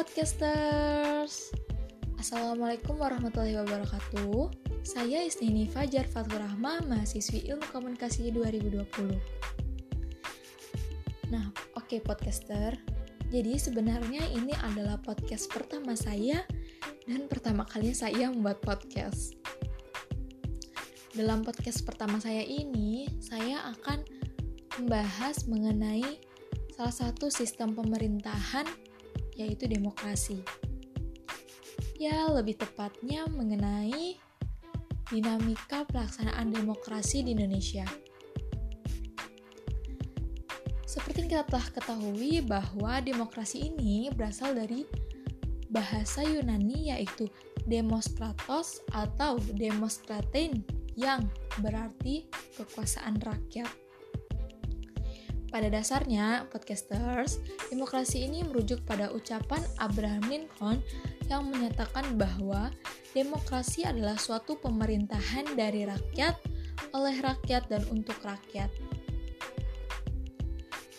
podcasters. Assalamualaikum warahmatullahi wabarakatuh. Saya Isnini Fajar Fathur Rahma Mahasiswi Ilmu Komunikasi 2020 Nah, oke okay, podcaster. Jadi sebenarnya ini adalah podcast pertama saya Dan pertama kali saya membuat podcast. Dalam podcast pertama saya ini Saya akan membahas mengenai salah satu sistem pemerintahan yaitu demokrasi. Ya, lebih tepatnya mengenai dinamika pelaksanaan demokrasi di Indonesia. Seperti kita telah ketahui bahwa demokrasi ini berasal dari bahasa Yunani yaitu Demoskratos atau Demoskratein yang berarti kekuasaan rakyat. Pada dasarnya, podcasters, demokrasi ini merujuk pada ucapan Abraham Lincoln yang menyatakan bahwa demokrasi adalah suatu pemerintahan dari rakyat, oleh rakyat, dan untuk rakyat.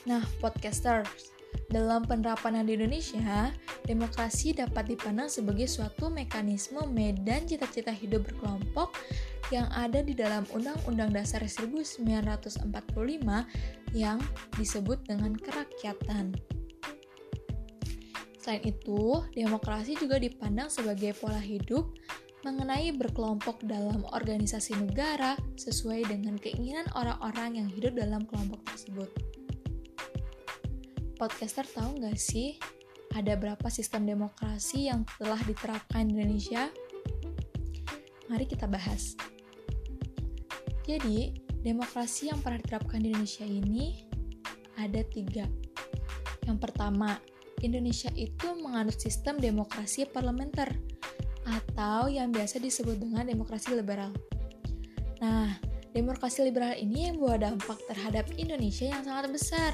Nah, podcasters, dalam penerapan di Indonesia, demokrasi dapat dipandang sebagai suatu mekanisme medan cita-cita hidup berkelompok yang ada di dalam Undang-Undang Dasar 1945 yang disebut dengan kerakyatan. Selain itu, demokrasi juga dipandang sebagai pola hidup mengenai berkelompok dalam organisasi negara sesuai dengan keinginan orang-orang yang hidup dalam kelompok tersebut. Podcaster tahu nggak sih ada berapa sistem demokrasi yang telah diterapkan di Indonesia? Mari kita bahas. Jadi, demokrasi yang pernah diterapkan di Indonesia ini ada tiga. Yang pertama, Indonesia itu menganut sistem demokrasi parlementer atau yang biasa disebut dengan demokrasi liberal. Nah, demokrasi liberal ini membawa dampak terhadap Indonesia yang sangat besar,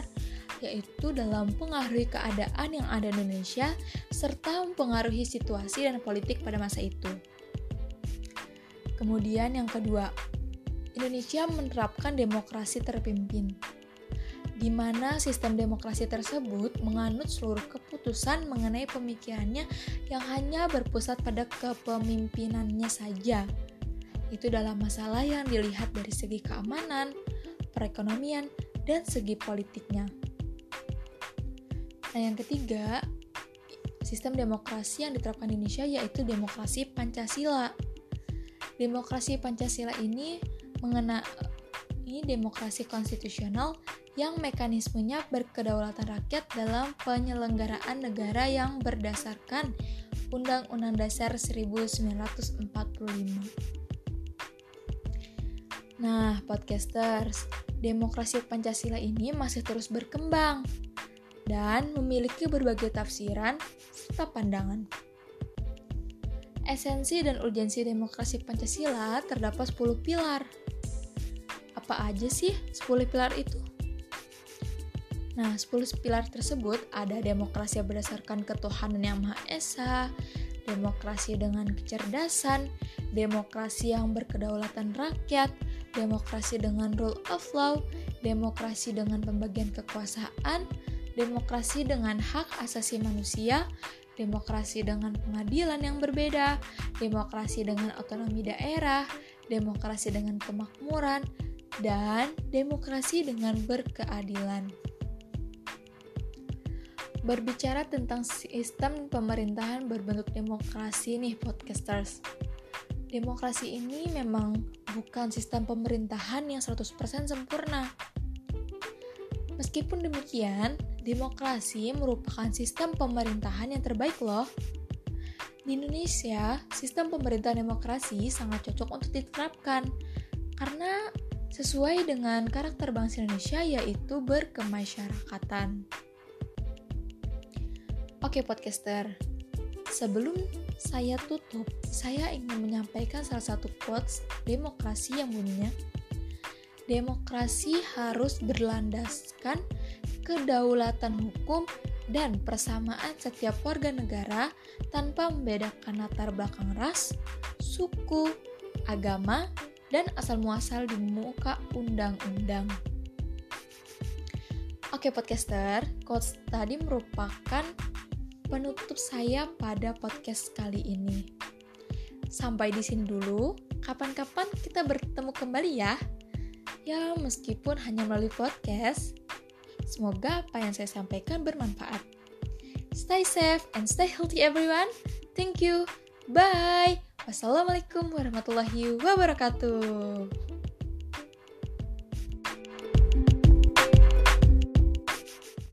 yaitu dalam pengaruhi keadaan yang ada di Indonesia serta mempengaruhi situasi dan politik pada masa itu. Kemudian yang kedua, Indonesia menerapkan demokrasi terpimpin, di mana sistem demokrasi tersebut menganut seluruh keputusan mengenai pemikirannya yang hanya berpusat pada kepemimpinannya saja. Itu dalam masalah yang dilihat dari segi keamanan, perekonomian, dan segi politiknya. Nah, yang ketiga, sistem demokrasi yang diterapkan di Indonesia yaitu demokrasi Pancasila. Demokrasi Pancasila ini mengenai demokrasi konstitusional yang mekanismenya berkedaulatan rakyat dalam penyelenggaraan negara yang berdasarkan Undang-Undang Dasar 1945. Nah, podcasters, demokrasi Pancasila ini masih terus berkembang dan memiliki berbagai tafsiran serta pandangan. Esensi dan urgensi demokrasi Pancasila terdapat 10 pilar. Apa aja sih 10 pilar itu? Nah, 10 pilar tersebut ada demokrasi berdasarkan ketuhanan yang Maha Esa, demokrasi dengan kecerdasan, demokrasi yang berkedaulatan rakyat, demokrasi dengan rule of law, demokrasi dengan pembagian kekuasaan, demokrasi dengan hak asasi manusia, demokrasi dengan pengadilan yang berbeda, demokrasi dengan otonomi daerah, demokrasi dengan kemakmuran, dan demokrasi dengan berkeadilan. Berbicara tentang sistem pemerintahan berbentuk demokrasi nih podcasters. Demokrasi ini memang bukan sistem pemerintahan yang 100% sempurna. Meskipun demikian, demokrasi merupakan sistem pemerintahan yang terbaik loh. Di Indonesia, sistem pemerintahan demokrasi sangat cocok untuk diterapkan karena sesuai dengan karakter bangsa Indonesia yaitu berkemasyarakatan. Oke podcaster, sebelum saya tutup, saya ingin menyampaikan salah satu quotes demokrasi yang bunyinya Demokrasi harus berlandaskan kedaulatan hukum, dan persamaan setiap warga negara tanpa membedakan latar belakang ras, suku, agama, dan asal-muasal di muka undang-undang. Oke podcaster, quotes tadi merupakan penutup saya pada podcast kali ini. Sampai di sini dulu. Kapan-kapan kita bertemu kembali ya. Ya, meskipun hanya melalui podcast. Semoga apa yang saya sampaikan bermanfaat. Stay safe and stay healthy everyone. Thank you. Bye. Wassalamualaikum warahmatullahi wabarakatuh.